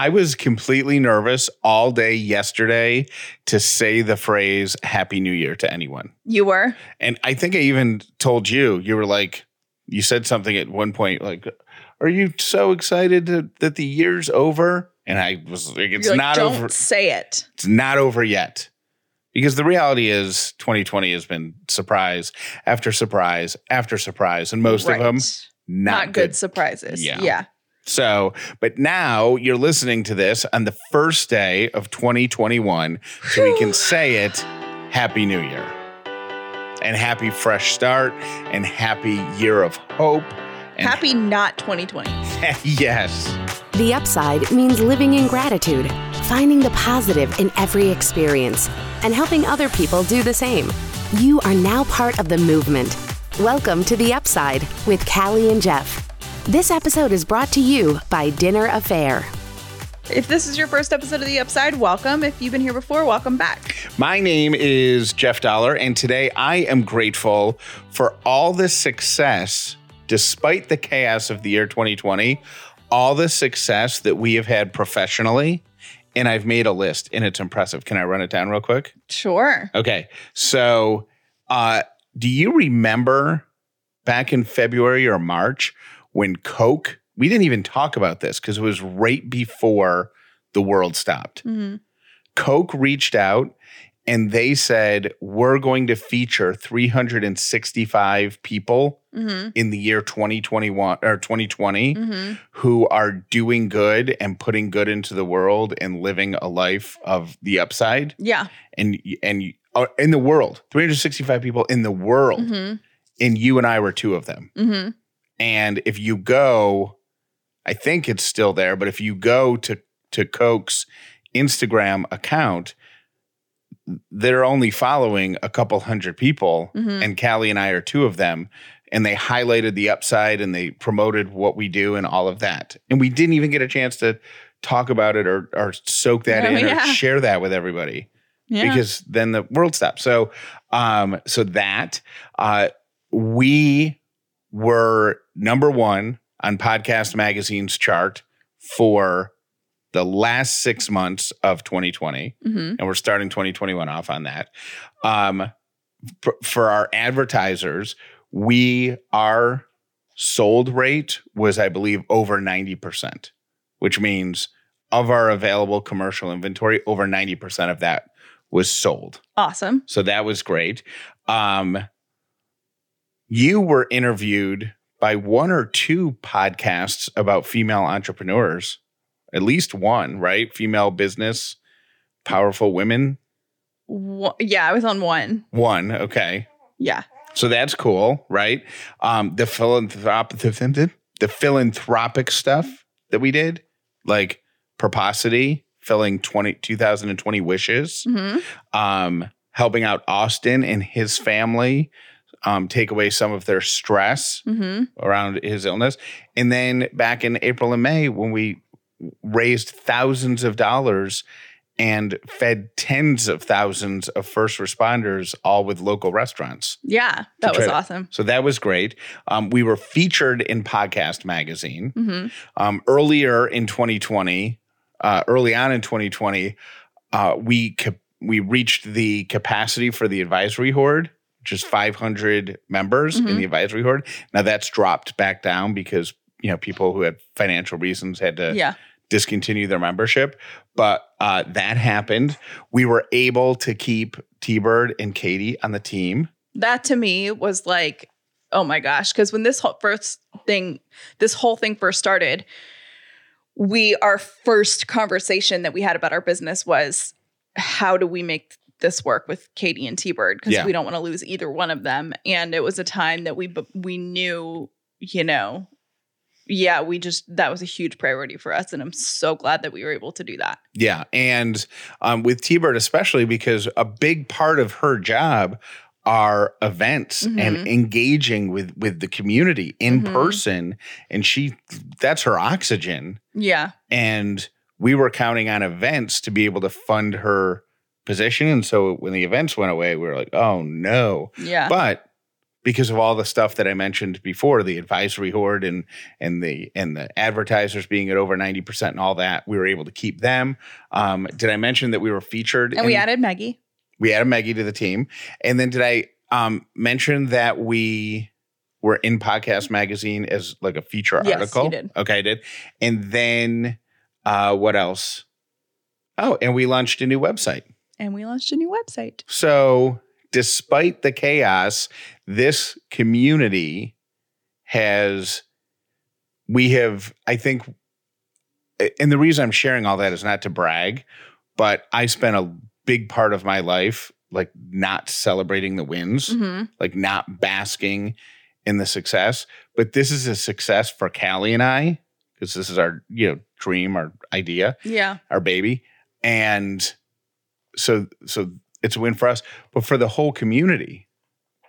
I was completely nervous all day yesterday to say the phrase Happy New Year to anyone. You were? And I think I even told you, you were like, you said something at one point, like, Are you so excited to, that the year's over? And I was like, It's like, not Don't over. say it. It's not over yet. Because the reality is 2020 has been surprise after surprise after surprise, and most Right. of them not, Not, good. good. surprises. Yeah. Yeah. So, but now you're listening to this on the first day of 2021, so we can say it Happy New Year and happy fresh start and happy year of hope. And Happy not 2020. yes. The upside means living in gratitude, finding the positive in every experience, and helping other people do the same. You are now part of the movement. Welcome to The Upside with Callie and Jeff. This episode is brought to you by Dinner A'Fare. If this is your first episode of The Upside, welcome. If you've been here before, welcome back. My name is Jeff Dauler, and today I am grateful for all the success, despite the chaos of the year 2020, all the success that we have had professionally. And I've made a list, and it's impressive. Can I run it down real quick? Sure. Okay. So, uh, do you remember back in February or March when Coke, we didn't even talk about this because it was right before the world stopped. hmm Coke reached out and they said, We're going to feature 365 people hmm in the year 2021 or 2020 hmm who are doing good and putting good into the world and living a life of the upside. Yeah. and and uh, in the world 365 people in the world. Hmm and you and I were two of them. Hmm and if you go I think it's still there but if you go to to Coke's Instagram account they're only following a couple hundred people Mhm. and Callie and I are two of them and they highlighted the upside and they promoted what we do and all of that and we didn't even get a chance to talk about it or or soak that Oh, in or share that with everybody Yeah. because then the world stops. So, um, so that uh, we were number one on Podcast Magazine's chart for the last six months of 2020, hmm and we're starting 2021 off on that. Um, for, for our advertisers, we our sold rate was, I believe, over 90 percent, which means of our available commercial inventory, over 90 percent of that was sold. Awesome. So that was great. Um, you were interviewed by one or two podcasts about female entrepreneurs, at least one, right? Female business, powerful women. Wha- yeah, I was on one. One, okay. Yeah. So that's cool, right? Um, the philanthropic, the, the philanthropic stuff that we did, like Purposity, filling 20, 2020 wishes. hmm um, helping out Austin and his family um, take away some of their stress hmm around his illness. And then back in April and May, when we raised thousands of dollars and fed tens of thousands of first responders, all with local restaurants. Yeah. That was to- awesome. So that was great. Um, we were featured in Podcast Magazine hmm um, earlier in 2020, uh, early on in 2020, uh, we cap- we reached the capacity for the advisory horde, is 500 members in Mhm. the advisory board. Now that's dropped back down because you know people who had financial reasons had to Yeah. discontinue their membership. But uh, that happened. We were able to keep T Bird and Katie on the team. that to me was like oh my gosh because when this whole first thing this whole thing first started we our first conversation that we had about our business was how do we make this work with Katie and T-Bird because Yeah. we don't want to lose either one of them and it was a time that we we knew you know yeah we just that was a huge priority for us and I'm so glad that we were able to do that Yeah, and um, with T Bird especially because a big part of her job are events and Mhm. engaging with with the community in Mhm. person, and she that's her oxygen. yeah And we were counting on events to be able to fund her position, and so when the events went away, we were like, oh no. yeah But because of all the stuff that I mentioned before, the advisory horde and and the and the advertisers being at over 90% and all that, we were able to keep them. Um, did I mention that we were featured And we added Maggie. we added Maggie to the team. And then did I um, mention that we were in Podcast Magazine as like a feature Yes, article? you did. Okay, I did. And then uh, what else? Oh, and we launched a new website. And we launched a new website. So, despite the chaos, this community has, we have, I think, and the reason I'm sharing all that is not to brag, but I spent a big part of my life like not celebrating the wins, hmm like not basking in the success. But this is a success for Callie and I because this is our, you know, dream, our idea Yeah. our baby and so so it's a win for us but for the whole community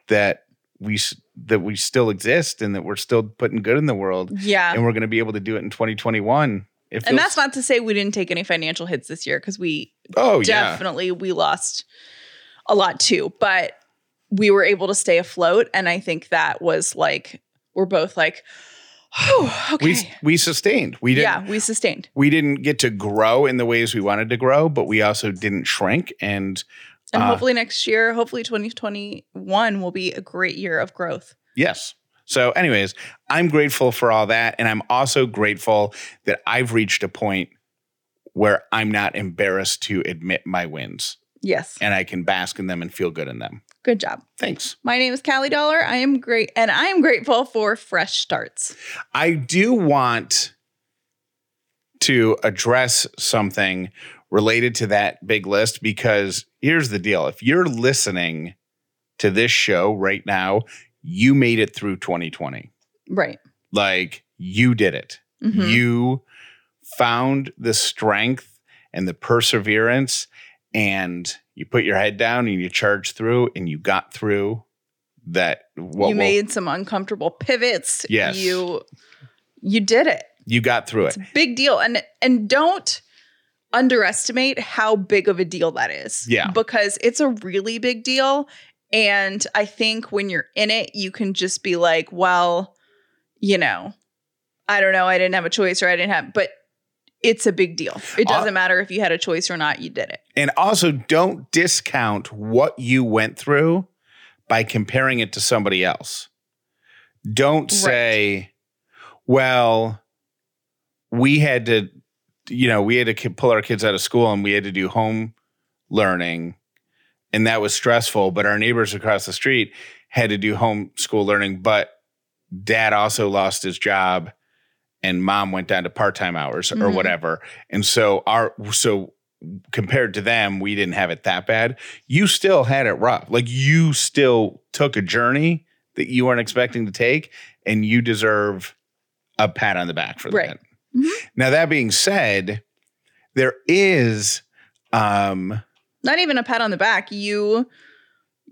that we that we still exist and that we're still putting good in the world Yeah. and we're going to be able to do it in 2021 it and that's not to say we didn't take any financial hits this year because we oh yeah definitely we lost a lot too but we were able to stay afloat and i think that was like we're both like oh okay we we sustained we didn't yeah we sustained we didn't get to grow in the ways we wanted to grow but we also didn't shrink and and Uh, hopefully next year hopefully 2021 will be a great year of growth Yes. So, anyways, I'm grateful for all that. And I'm also grateful that I've reached a point where I'm not embarrassed to admit my wins yes and I can bask in them and feel good in them. Good job Thanks. my name is callie Dauler i am great and i am grateful for fresh starts I do want to address something related to that big list because here's the deal if you're listening to this show right now, you made it through 2020. right Like you did it. Mhm. you found the strength and the perseverance and you put your head down and you charged through and you got through that what you will- made some uncomfortable pivots Yes. you you did it you got through it It's a big deal. And and don't underestimate how big of a deal that is. Yeah. Because it's a really big deal. And I think when you're in it, you can just be like, well, you know, I don't know, I didn't have a choice or I didn't have but it's a big deal. It Uh, doesn't matter if you had a choice or not, you did it. and also don't discount what you went through by comparing it to somebody else don't Right. say well we had to you know we had to pull our kids out of school and we had to do home learning and that was stressful but our neighbors across the street had to do home school learning but dad also lost his job and mom went down to part-time hours or Mhm. whatever and so our so compared to them we didn't have it that bad you still had it rough like you still took a journey that you weren't expecting to take and you deserve a pat on the back for Right. that Mhm. now that being said there is um Not even a pat on the back. You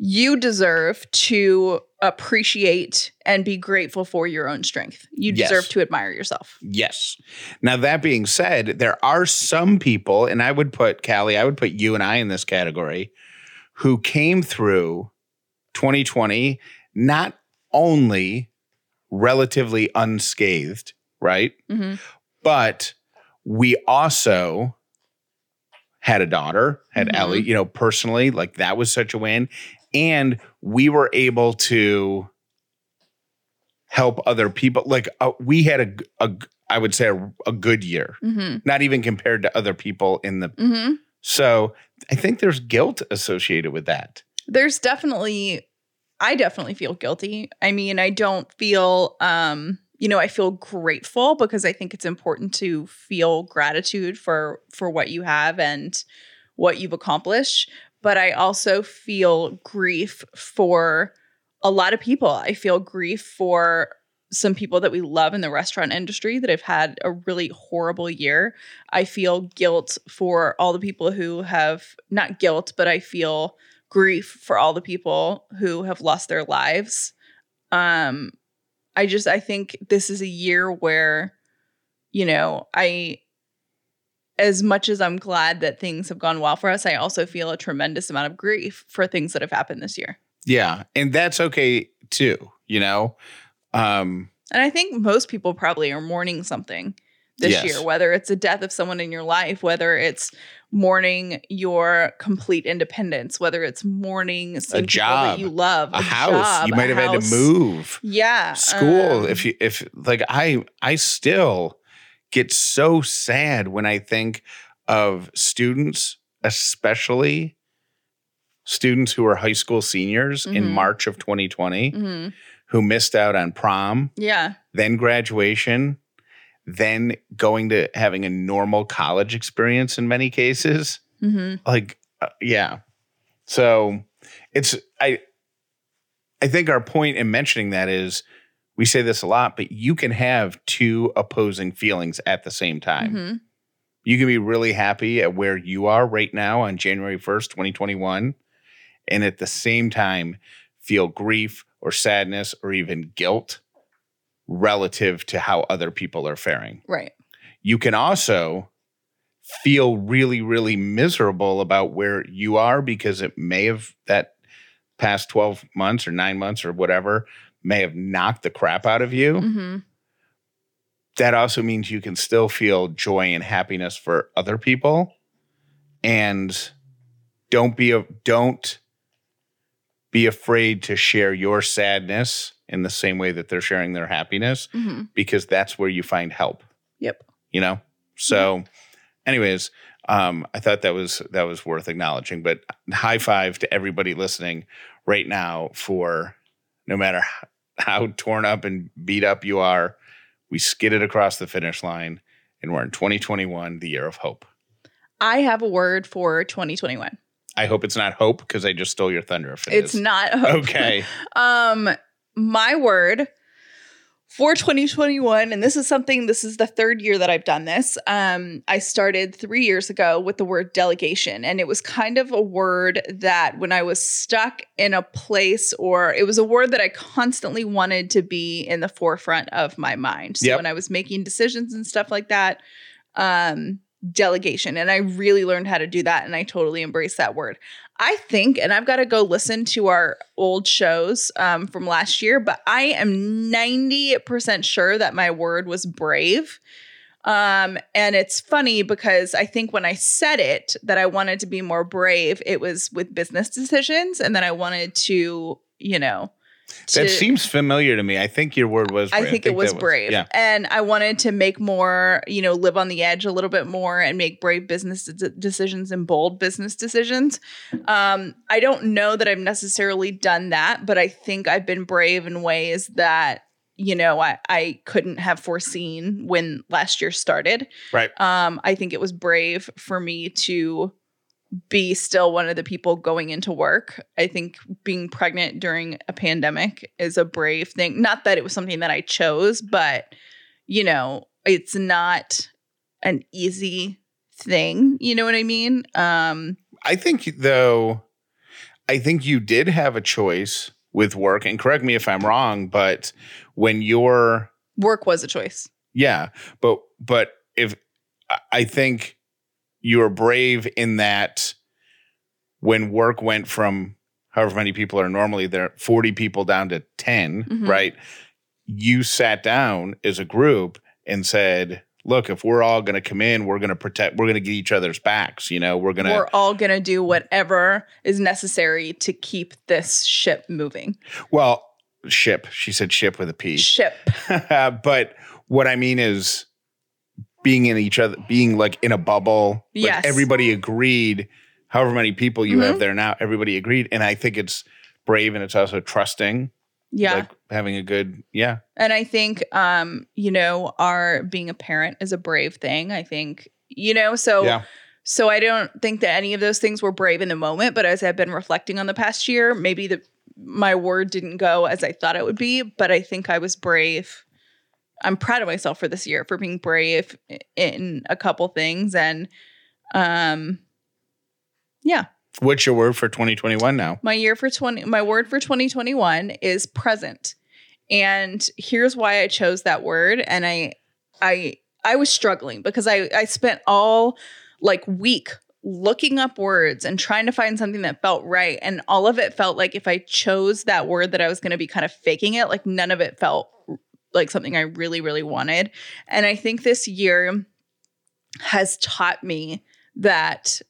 you deserve to appreciate and be grateful for your own strength. You Yes. deserve to admire yourself. Yes. Now that being said, there are some people, and I would put Callie, I would put you and I in this category, who came through 2020 not only relatively unscathed, right? hmm But we also had a daughter, had Mhm. Ellie, you know, personally, like that was such a win. And we were able to help other people. Like uh, we had a, a I would say a, a good year, hmm not even compared to other people in the. hmm So I think there's guilt associated with that. There's definitely, I definitely feel guilty. I mean, I don't feel, um, you know, I feel grateful because I think it's important to feel gratitude for for what you have and what you've accomplished. But I also feel grief for a lot of people. I feel grief for some people that we love in the restaurant industry that have had a really horrible year. I feel guilt for all the people who have not guilt, but I feel grief for all the people who have lost their lives. Um I just I think this is a year where you know, I as much as I'm glad that things have gone well for us, I also feel a tremendous amount of grief for things that have happened this year. Yeah. And that's okay too, you know? Um, And I think most people probably are mourning something this Yes. year, whether it's a death of someone in your life, whether it's mourning your complete independence, whether it's mourning people job, that you love, a, house. job, you might have had to move. Yeah. School. um, if you if like I I still get so sad when I think of students, especially students who are high school seniors in Mhm. March of 2020 mhm. who missed out on prom, Yeah. then graduation, then going to having a normal college experience in many cases. hmm Like, uh, yeah. So it's, I, I think our point in mentioning that is we say this a lot, but you can have two opposing feelings at the same time. hmm You can be really happy at where you are right now on January 1st, 2021, and at the same time feel grief or sadness or even guilt relative to how other people are faring. Right. You can also feel really, really miserable about where you are because it may have that past 12 months or nine months or whatever may have knocked the crap out of you hmm that also means you can still feel joy and happiness for other people. And don't be a don't be afraid to share your sadness in the same way that they're sharing their happiness hmm because that's where you find help. Yep. you know? So anyways um i thought that was that was worth acknowledging but high five to everybody listening right now for no matter how, torn up and beat up you are we skidded across the finish line and we're in 2021 the year of hope I have a word for 2021. i hope it's not hope because i just stole your thunder It's is. not hope. okay Um, my word for 2021, and this is something, this is the third year that I've done this. Um, I started three years ago with the word delegation, and it was kind of a word that when I was stuck in a place, or it was a word that I constantly wanted to be in the forefront of my mind. So Yep. when I was making decisions and stuff like that, um, delegation. And I really learned how to do that, and I totally embrace that word. I think, and I've got to go listen to our old shows um, from last year, but I am 90% sure that my word was brave. Um, and it's funny because I think when I said it that I wanted to be more brave, it was with business decisions, and then I wanted to, you know, that to- seems familiar to me i think your word was I brave. think, it was that brave. yeah And I wanted to make more, you know, live on the edge a little bit more and make brave business de- decisions and bold business decisions. Um, I don't know that I've necessarily done that, but I think I've been brave in ways that, you know, I, I couldn't have foreseen when last year started. right Um, I think it was brave for me to be still one of the people going into work. I think being pregnant during a pandemic is a brave thing. Not that it was something that I chose, but you know, it's not an easy thing. You know what I mean? Um, I think though, I think you did have a choice with work, and correct me if I'm wrong, but when you're work was a choice. yeah, but but if I think you were brave in that when work went from however many people are normally there, 40 people down to 10, Mhm. right? You sat down as a group and said, look, if we're all going to come in, we're going to protect, we're going to get each other's backs. You know, we're going to, We're all gonna do whatever is necessary to keep this ship moving. Well, ship. She said ship with a P. Ship. but what I mean is being in each other, being like in a bubble. Like Yes. Everybody agreed, however many people you Mhm. have there now, everybody agreed. And I think it's brave and it's also trusting. Yeah. Like having a good, yeah. And I think, um, you know, our being a parent is a brave thing. I think, you know, so Yeah. so I don't think that any of those things were brave in the moment. But as I've been reflecting on the past year, maybe the my word didn't go as I thought it would be. But I think I was brave. I'm proud of myself for this year for being brave in a couple things, and um, yeah, What's your word for 2021 now? my year for 20 my word for 2021 is present and here's why i chose that word and i i i was struggling because i i spent all like week looking up words and trying to find something that felt right. And all of it felt like if I chose that word that I was going to be kind of faking it, like none of it felt like something I really, really wanted. And I think this year has taught me that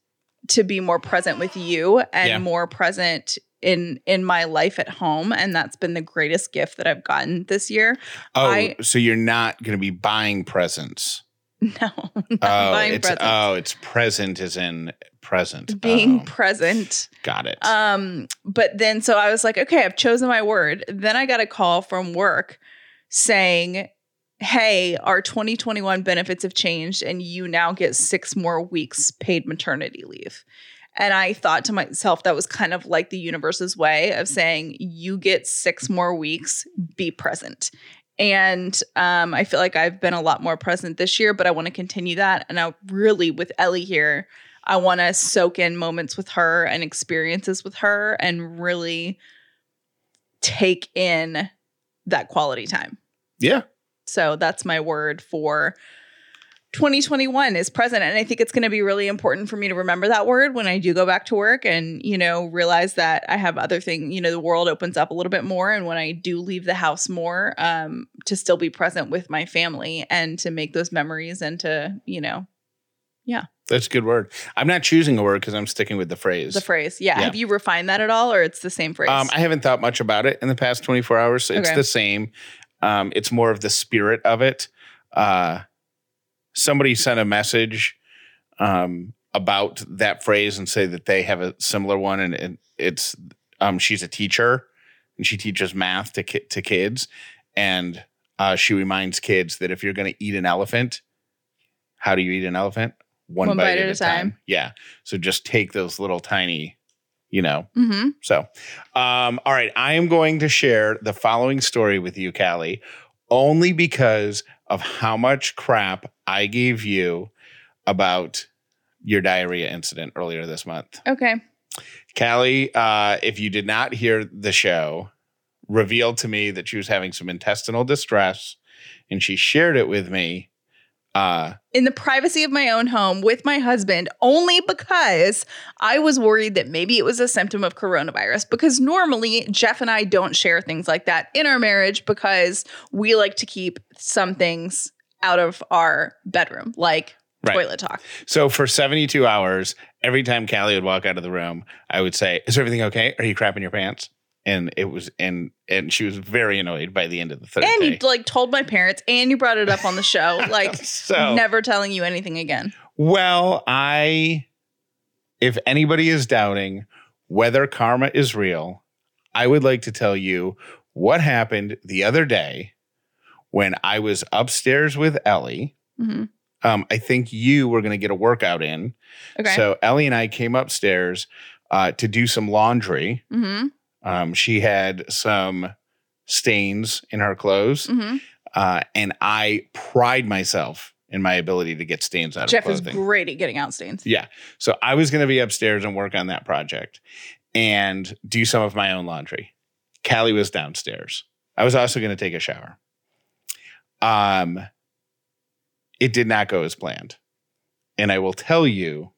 to be more present with you and Yeah. more present in in my life at home and that's been the greatest gift that I've gotten this year. Oh, I- so you're not going to be buying presents. No, not Oh, buying it's presents. oh, it's present as in present. being Oh, present. got it. Um, but then so I was like, okay, I've chosen my word. Then I got a call from work saying, Hey, our 2021 benefits have changed and you now get six more weeks paid maternity leave. And I thought to myself, that was kind of like the universe's way of saying, you get six more weeks, be present. And um, I feel like I've been a lot more present this year, but I want to continue that. And I really, with Ellie here, I want to soak in moments with her and experiences with her and really take in that quality time. Yeah. So that's my word for 2021 is present. And I think it's going to be really important for me to remember that word when I do go back to work and, you know, realize that I have other things, you know, the world opens up a little bit more. And when I do leave the house more, um, to still be present with my family and to make those memories and to, you know, yeah. That's a good word. I'm not choosing a word because I'm sticking with the phrase. the phrase. Yeah. Yeah. Have you refined that at all or it's the same phrase? Um, I haven't thought much about it in the past 24 hours. So it's Okay. the same. Um, it's more of the spirit of it. Uh, somebody sent a message um, about that phrase and say that they have a similar one, and, and it's um, she's a teacher and she teaches math to ki- to kids, and uh, she reminds kids that if you're going to eat an elephant, how do you eat an elephant? One, bite, at, a time. Yeah. So just take those little tiny, you know, mm-hmm. so, um, all right, I am going to share the following story with you, Callie, only because of how much crap I gave you about your diarrhea incident earlier this month. Okay. Callie, uh, if you did not hear the show, revealed to me that she was having some intestinal distress, and she shared it with me. Uh, in the privacy of my own home with my husband only because I was worried that maybe it was a symptom of coronavirus. Because normally, Jeff and I don't share things like that in our marriage because we like to keep some things out of our bedroom, like Right. toilet talk. So for 72 hours, every time Callie would walk out of the room, I would say, Is everything okay? Are you crapping your pants? And it was and and she was very annoyed by the end of the third And day. you like told my parents, and you brought it up on the show, like so never telling you anything again. well, I if anybody is doubting whether karma is real, I would like to tell you what happened the other day when I was upstairs with Ellie. hmm Um, I think you were going to get a workout in. Okay. So Ellie and I came upstairs uh, to do some laundry. hmm Um, she had some stains in her clothes, hmm uh, and I pride myself in my ability to get stains out Jeff of is great at getting out stains. Yeah. So I was going to be upstairs and work on that project and do some of my own laundry. Callie was downstairs. I was also going to take a shower. Um, it did not go as planned. And I will tell you,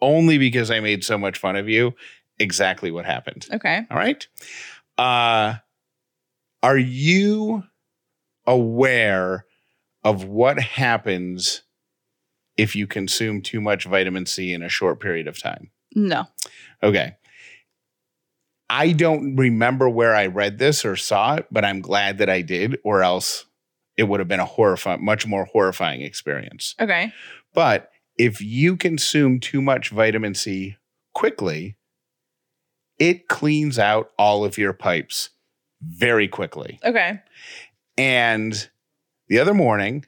only because I made so much fun of you, exactly what happened. Okay. All right. Uh, are you aware of what happens if you consume too much vitamin C in a short period of time? No. Okay. I don't remember where I read this or saw it, but I'm glad that I did, or else it would have been a horrifying, much more horrifying experience. Okay. But if you consume too much vitamin C quickly, it cleans out all of your pipes very quickly. Okay. And the other morning,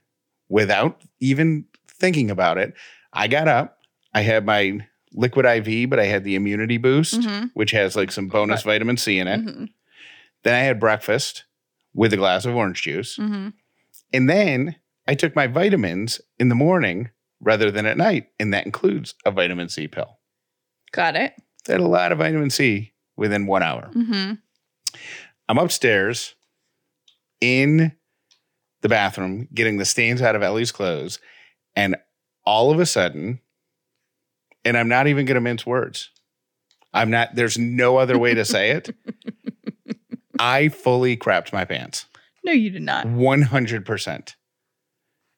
without even thinking about it, I got up. I had my liquid IV, but I had the immunity boost, Mhm. which has like some bonus vitamin C in it. Mhm. Then I had breakfast with a glass of orange juice. Mhm. And then I took my vitamins in the morning rather than at night. And that includes a vitamin C pill. Got it. Had a lot of vitamin C within one hour. hmm I'm upstairs in the bathroom getting the stains out of Ellie's clothes. And all of a sudden, and I'm not even going to mince words. I'm not, there's no other way to say it. I fully crapped my pants. No, you did not. 100%.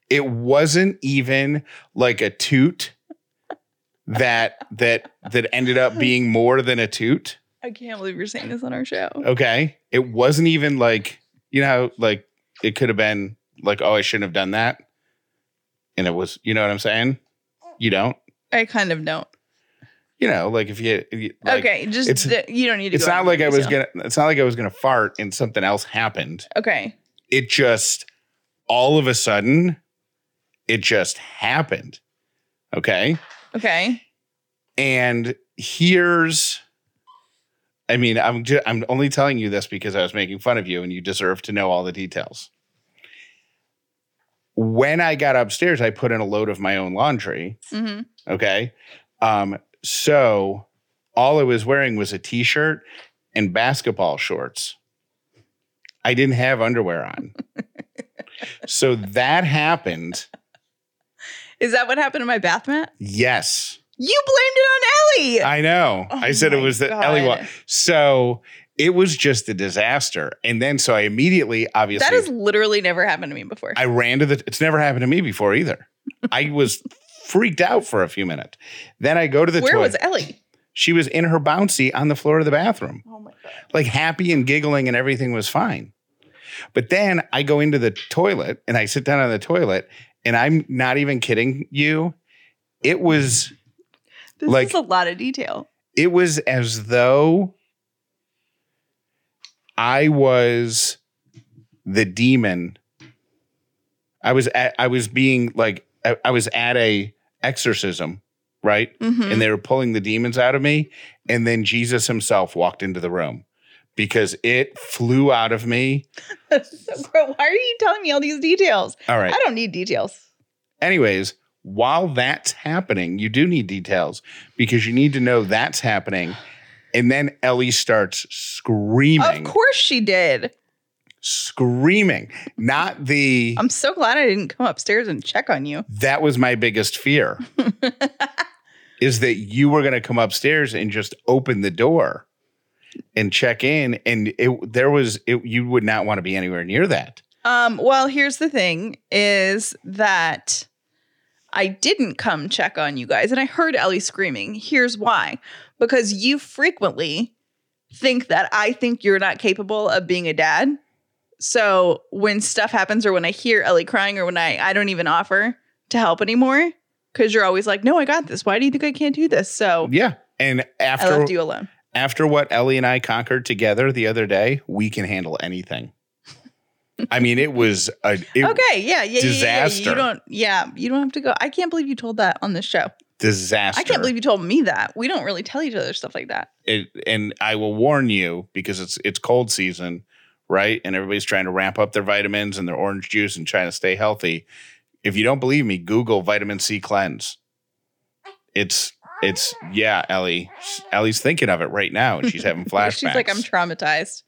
It wasn't even like a toot that that that ended up being more than a toot. I can't believe you're saying this on our show. Okay. It wasn't even like, you know, like it could have been like, oh, I shouldn't have done that. And it was, you know what I'm saying? You don't? I kind of don't. You know, like if you, if you- like, okay, just it's- th- you don't need to. It's not like I was gonna it's not like I was gonna fart and something else happened. Okay. It just all of a sudden, it just happened. Okay. Okay. And here's I mean, I'm just, I'm only telling you this because I was making fun of you and you deserve to know all the details. When I got upstairs, I put in a load of my own laundry. hmm Okay. Um, so all I was wearing was a t-shirt and basketball shorts. I didn't have underwear on. so that happened. Is that what happened to my bath mat? Yes. You blamed it on Ellie. I know. Oh I said it was the Ellie one. So it was just a disaster. And then so I immediately, obviously, that has literally never happened to me before. I ran to the. It's never happened to me before either. I was freaked out for a few minutes. Then I go to the toilet. Where toilet. was Ellie? She was in her bouncy on the floor of the bathroom, Oh my god. like happy and giggling, and everything was fine. But then I go into the toilet and I sit down on the toilet, and I'm not even kidding you. It was This Like- is a lot of detail. it was as though I was the demon. I was at, I was being like I, I was at a exorcism, right? Mhm. And they were pulling the demons out of me, and then Jesus himself walked into the room because it flew out of me. bro, why are you telling me all these details? All right. I don't need details. Anyways, while that's happening, you do need details because you need to know that's happening. And then Ellie starts screaming. Of course she did. screaming. Not the I'm so glad I didn't come upstairs and check on you. that was my biggest fear. is that you were going to come upstairs and just open the door and check in and it there was it, you would not want to be anywhere near that. Um, well, here's the thing is that I didn't come check on you guys and I heard Ellie screaming. Here's why. Because you frequently think that I think you're not capable of being a dad. So when stuff happens or when I hear Ellie crying or when I I don't even offer to help anymore cuz you're always like, "No, I got this. Why do you think I can't do this?" So Yeah. And I after left you alone. After what Ellie and I conquered together the other day, we can handle anything. I mean, it was a it, okay, yeah, yeah, yeah, yeah, yeah. disaster. You don't yeah, you don't have to go. I can't believe you told that on this show. disaster. I can't believe you told me that. We don't really tell each other stuff like that. it, and I will warn you because it's it's cold season, right? And everybody's trying to ramp up their vitamins and their orange juice and trying to stay healthy. If you don't believe me, Google vitamin C cleanse. It's it's yeah, Ellie. Ellie's thinking of it right now, and she's having flashbacks. She's like, I'm traumatized.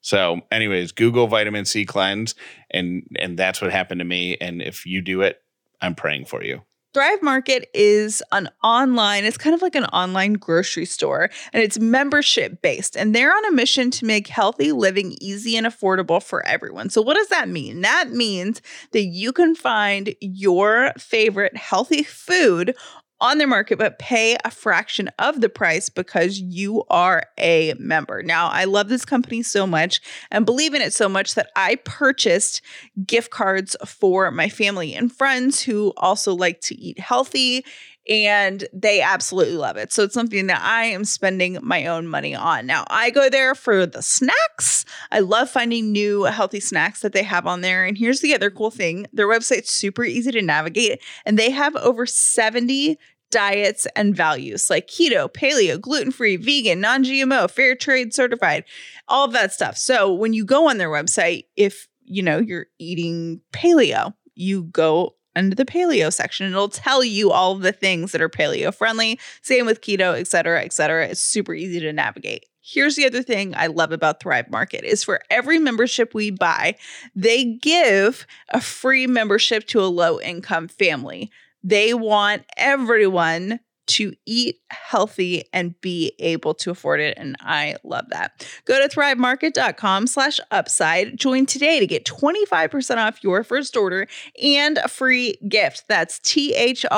so, anyways, Google vitamin C cleanse, and and that's what happened to me. And if you do it, I'm praying for you. Thrive Market is an online, it's kind of like an online grocery store, and it's membership based. And they're on a mission to make healthy living easy and affordable for everyone. So, what does that mean? That means that you can find your favorite healthy food on their market, but pay a fraction of the price because you are a member. Now, I love this company so much and believe in it so much that I purchased gift cards for my family and friends who also like to eat healthy and they absolutely love it. So it's something that I am spending my own money on. Now, I go there for the snacks. I love finding new healthy snacks that they have on there. And here's the other cool thing their website's super easy to navigate, and they have over 70 diets and values like keto, paleo, gluten free, vegan, non GMO, fair trade certified, all of that stuff. So when you go on their website, if you know you're eating paleo, you go into the paleo section it'll tell you all the things that are paleo friendly. Same with keto, et cetera, et cetera. It's super easy to navigate. Here's the other thing I love about Thrive Market is for every membership we buy, they give a free membership to a low income family. They want everyone to eat healthy and be able to afford it. And I love that. Go to thrivemarket.com slash upside. Join today to get 25% off your first order and a free gift. That's T-H-R-I-V-E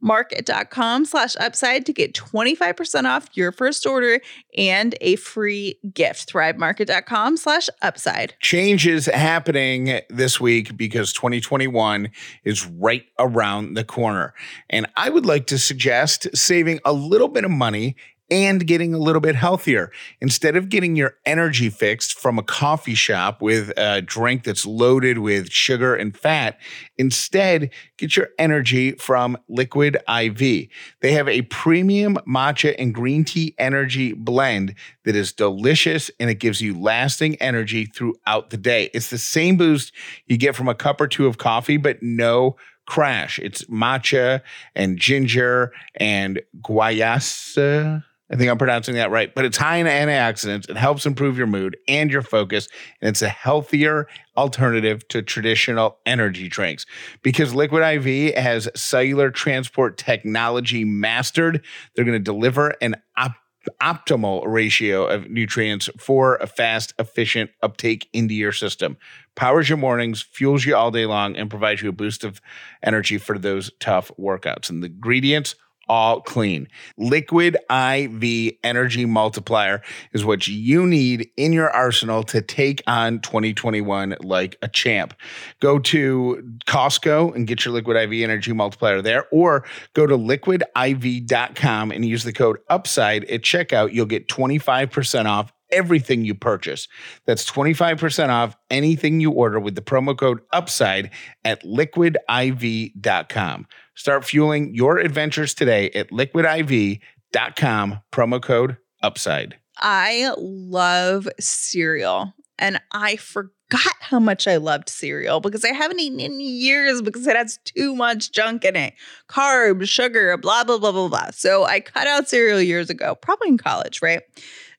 market.com slash upside to get 25% off your first order and a free gift. Thrivemarket.com slash upside. Changes happening this week because 2021 is right around the corner. And I would like to suggest saving a little bit of money and getting a little bit healthier. Instead of getting your energy fixed from a coffee shop with a drink that's loaded with sugar and fat, instead get your energy from Liquid IV. They have a premium matcha and green tea energy blend that is delicious and it gives you lasting energy throughout the day. It's the same boost you get from a cup or two of coffee, but no crash. It's matcha and ginger and guayusa. I think I'm pronouncing that right, but it's high in antioxidants. It helps improve your mood and your focus, and it's a healthier alternative to traditional energy drinks. Because Liquid IV has cellular transport technology mastered, they're going to deliver an op- optimal ratio of nutrients for a fast, efficient uptake into your system. Powers your mornings, fuels you all day long, and provides you a boost of energy for those tough workouts. And the ingredients all clean. Liquid IV Energy Multiplier is what you need in your arsenal to take on 2021 like a champ. Go to Costco and get your Liquid IV Energy Multiplier there, or go to liquidiv.com and use the code UPSIDE at checkout. You'll get 25% off everything you purchase. That's 25% off anything you order with the promo code UPSIDE at liquidiv.com. Start fueling your adventures today at liquidiv.com, promo code UPSIDE. I love cereal and I forgot how much I loved cereal because I haven't eaten in years because it has too much junk in it carbs, sugar, blah, blah, blah, blah, blah. So I cut out cereal years ago, probably in college, right?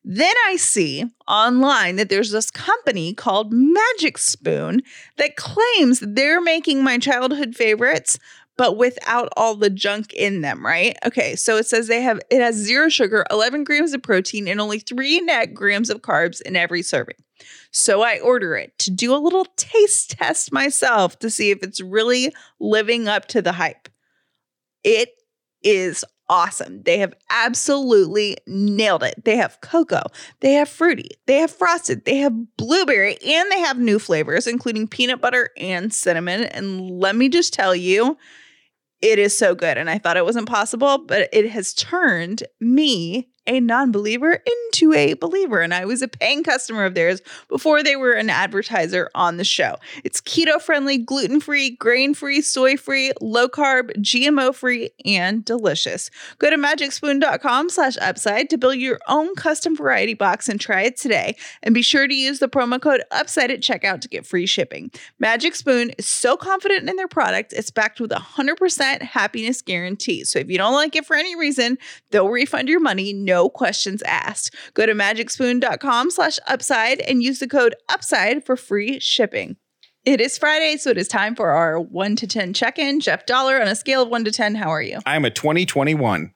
Then I see online that there's this company called Magic Spoon that claims they're making my childhood favorites, but without all the junk in them, right? Okay, so it says they have it has zero sugar, 11 grams of protein, and only three net grams of carbs in every serving. So I order it to do a little taste test myself to see if it's really living up to the hype. It is awesome. They have absolutely nailed it. They have cocoa, they have fruity, they have frosted, they have blueberry, and they have new flavors, including peanut butter and cinnamon. And let me just tell you, it is so good. And I thought it wasn't possible, but it has turned me a non believer into a believer. And I was a paying customer of theirs before they were an advertiser on the show. It's keto friendly, gluten free, grain free, soy free, low carb, GMO free, and delicious. Go to magicspoon.com slash upside to build your own custom variety box and try it today. And be sure to use the promo code upside at checkout to get free shipping. Magic Spoon is so confident in their product, it's backed with a 100% happiness guarantee. So if you don't like it for any reason, they'll refund your money. No questions asked. Go to magicspoon.com slash upside and use the code upside for free shipping. It is Friday, so it is time for our 1 to 10 check in. Jeff Dauler, on a scale of 1 to 10, how are you? I'm a 2021.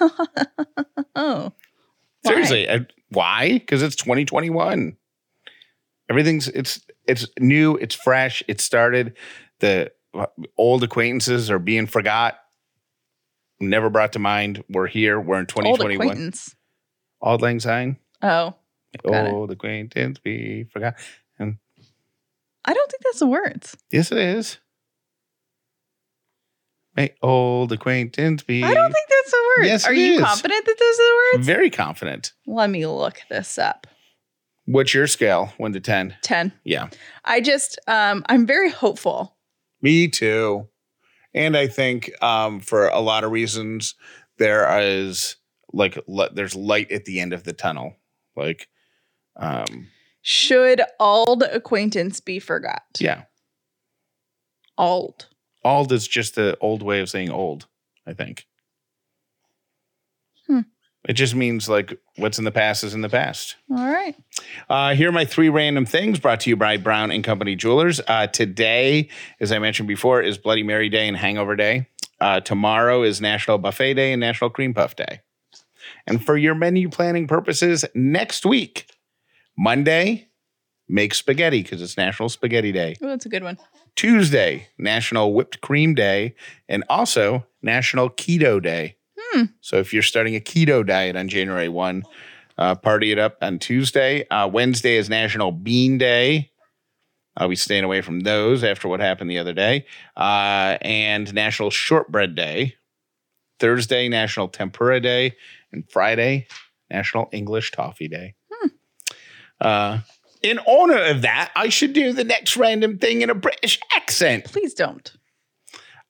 oh. Seriously, I, why? Because it's 2021. Everything's it's it's new, it's fresh, it started. The uh, old acquaintances are being forgot, never brought to mind. We're here. We're in 2021. Old 2021. acquaintance. Auld Lang Syne. Oh, it. Old acquaintance be forgot. And I don't think that's the words. yes, it is. May old acquaintance be. I don't think that's the words. Yes, are you is. confident that those are the words? very confident. Let me look this up. What's your scale? One to ten. 10. Yeah. I just, um, I'm very hopeful. Me too. And I think um, for a lot of reasons, there is like li- there's light at the end of the tunnel. Like, um, Should old acquaintance be forgot? yeah, Old. old is just the old way of saying old. I think. It just means like what's in the past is in the past. All right. Uh, here are my three random things brought to you by Brown and Company Jewelers. Uh, today, as I mentioned before, is Bloody Mary Day and Hangover Day. Uh, tomorrow is National Buffet Day and National Cream Puff Day. And for your menu planning purposes, next week, Monday, make spaghetti because it's National Spaghetti Day. Oh, that's a good one. Tuesday, National Whipped Cream Day, and also National Keto Day. So if you're starting a keto diet on January 1, uh, party it up on Tuesday. Uh, Wednesday is National Bean Day. I'll be staying away from those after what happened the other day. Uh, and National Shortbread Day. Thursday, National Tempura Day. And Friday, National English Toffee Day. Uh, in honor of that, I should do the next random thing in a British accent. Please don't.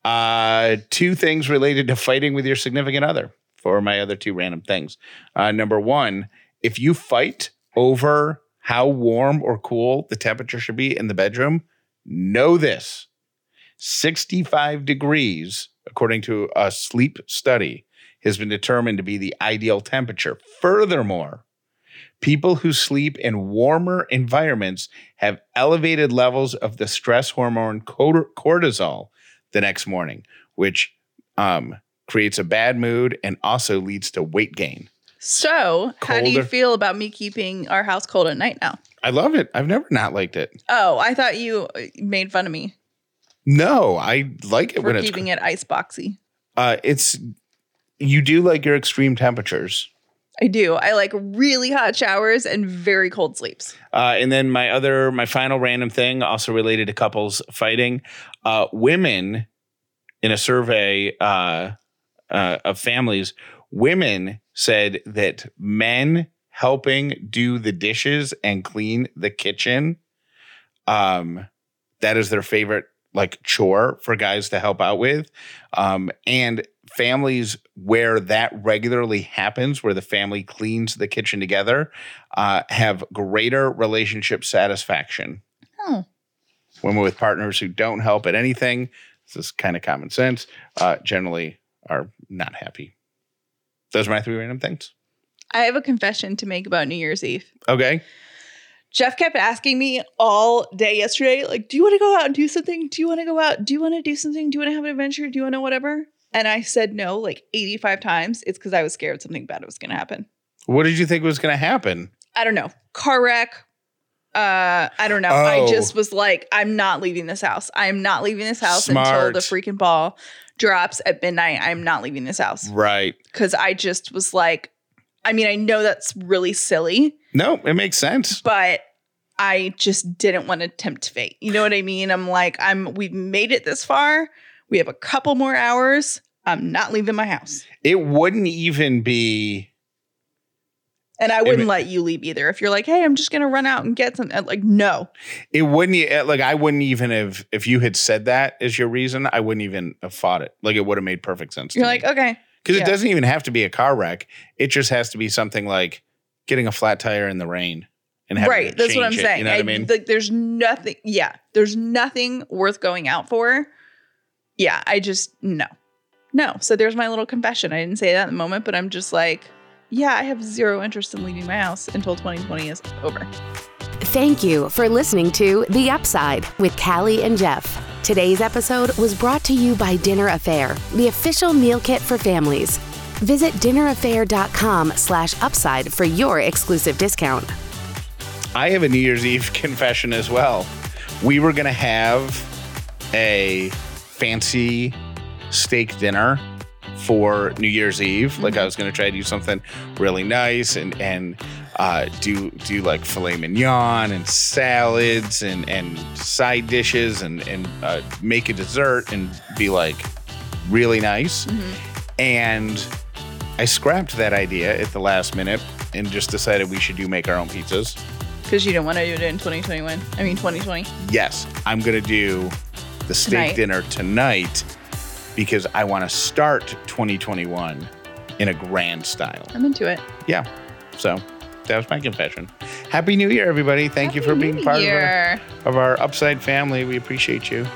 Uh, two things related to fighting with your significant other for my other two random things. Uh, number one, if you fight over how warm or cool the temperature should be in the bedroom, know this 65 degrees, according to a sleep study, has been determined to be the ideal temperature. Furthermore, people who sleep in warmer environments have elevated levels of the stress hormone cortisol the next morning, which um, creates a bad mood and also leads to weight gain. So, how do you feel about me keeping our house cold at night now? I love it. I've never not liked it. Oh, I thought you uh, made fun of me No, I like it for when it's keeping it ice boxy. uh it's you do like your extreme temperatures. I do. I like really hot showers and very cold sleeps. Uh, and then my other, my final random thing, also related to couples fighting. Uh, women in a survey uh, uh, of families, women said that men helping do the dishes and clean the kitchen, um, that is their favorite like chore for guys to help out with. Um, and families where that regularly happens, where the family cleans the kitchen together, uh, have greater relationship satisfaction. Oh. Women with partners who don't help at anything, this is kind of common sense, uh, generally are not happy. Those are my three random things. I have a confession to make about New Year's Eve. Okay. Jeff kept asking me all day yesterday, like, do you want to go out and do something? Do you want to go out? Do you want to do something? Do you want to have an adventure? Do you want to whatever? And I said no like 85 times. It's because I was scared something bad was going to happen. What did you think was going to happen? I don't know. Car wreck. Uh, I don't know. I Oh. just was like, I'm not leaving this house. I am not leaving this house Smart. until the freaking ball drops at midnight. I'm not leaving this house Right. because I just was like, I mean, I know that's really silly, No, it makes sense. but I just didn't want to tempt fate. You know what I mean? I'm like, I'm we've made it this far. We have a couple more hours. I'm not leaving my house. It wouldn't even be And I wouldn't it- let you leave either. If you're like, hey, I'm just gonna run out and get some uh, like, no. it wouldn't e- like I wouldn't even have if you had said that as your reason, I wouldn't even have fought it. Like it would have made perfect sense. You're like, okay. because yeah. it doesn't even have to be a car wreck. It just has to be something like getting a flat tire in the rain and having to change it. right. That's what I'm it, saying. You know what I mean? Like, there's nothing. Yeah, there's nothing worth going out for. Yeah, I just no, no. So there's my little confession. I didn't say that in the moment, but I'm just like, yeah, I have zero interest in leaving my house until 2020 is over. Thank you for listening to The Upside with Callie and Jeff. Today's episode was brought to you by Dinner A'Fare, the official meal kit for families. Visit dinnerafare.com slash upside for your exclusive discount. I have a New Year's Eve confession as well. We were gonna have a fancy steak dinner for New Year's Eve. Like I was gonna try to do something really nice and and uh, do do like filet mignon and salads and and side dishes and and uh, make a dessert and be like really nice. And I scrapped that idea at the last minute and just decided we should do make our own pizzas. Because you don't want to do it in 2021. I mean 2020. yes, I'm going to do the steak Tonight. dinner tonight because I want to start 2021 in a grand style. I'm into it. Yeah. So that was my confession. Happy New Year, everybody. Thank you for Happy being New part of our, of our Upside family. We appreciate you.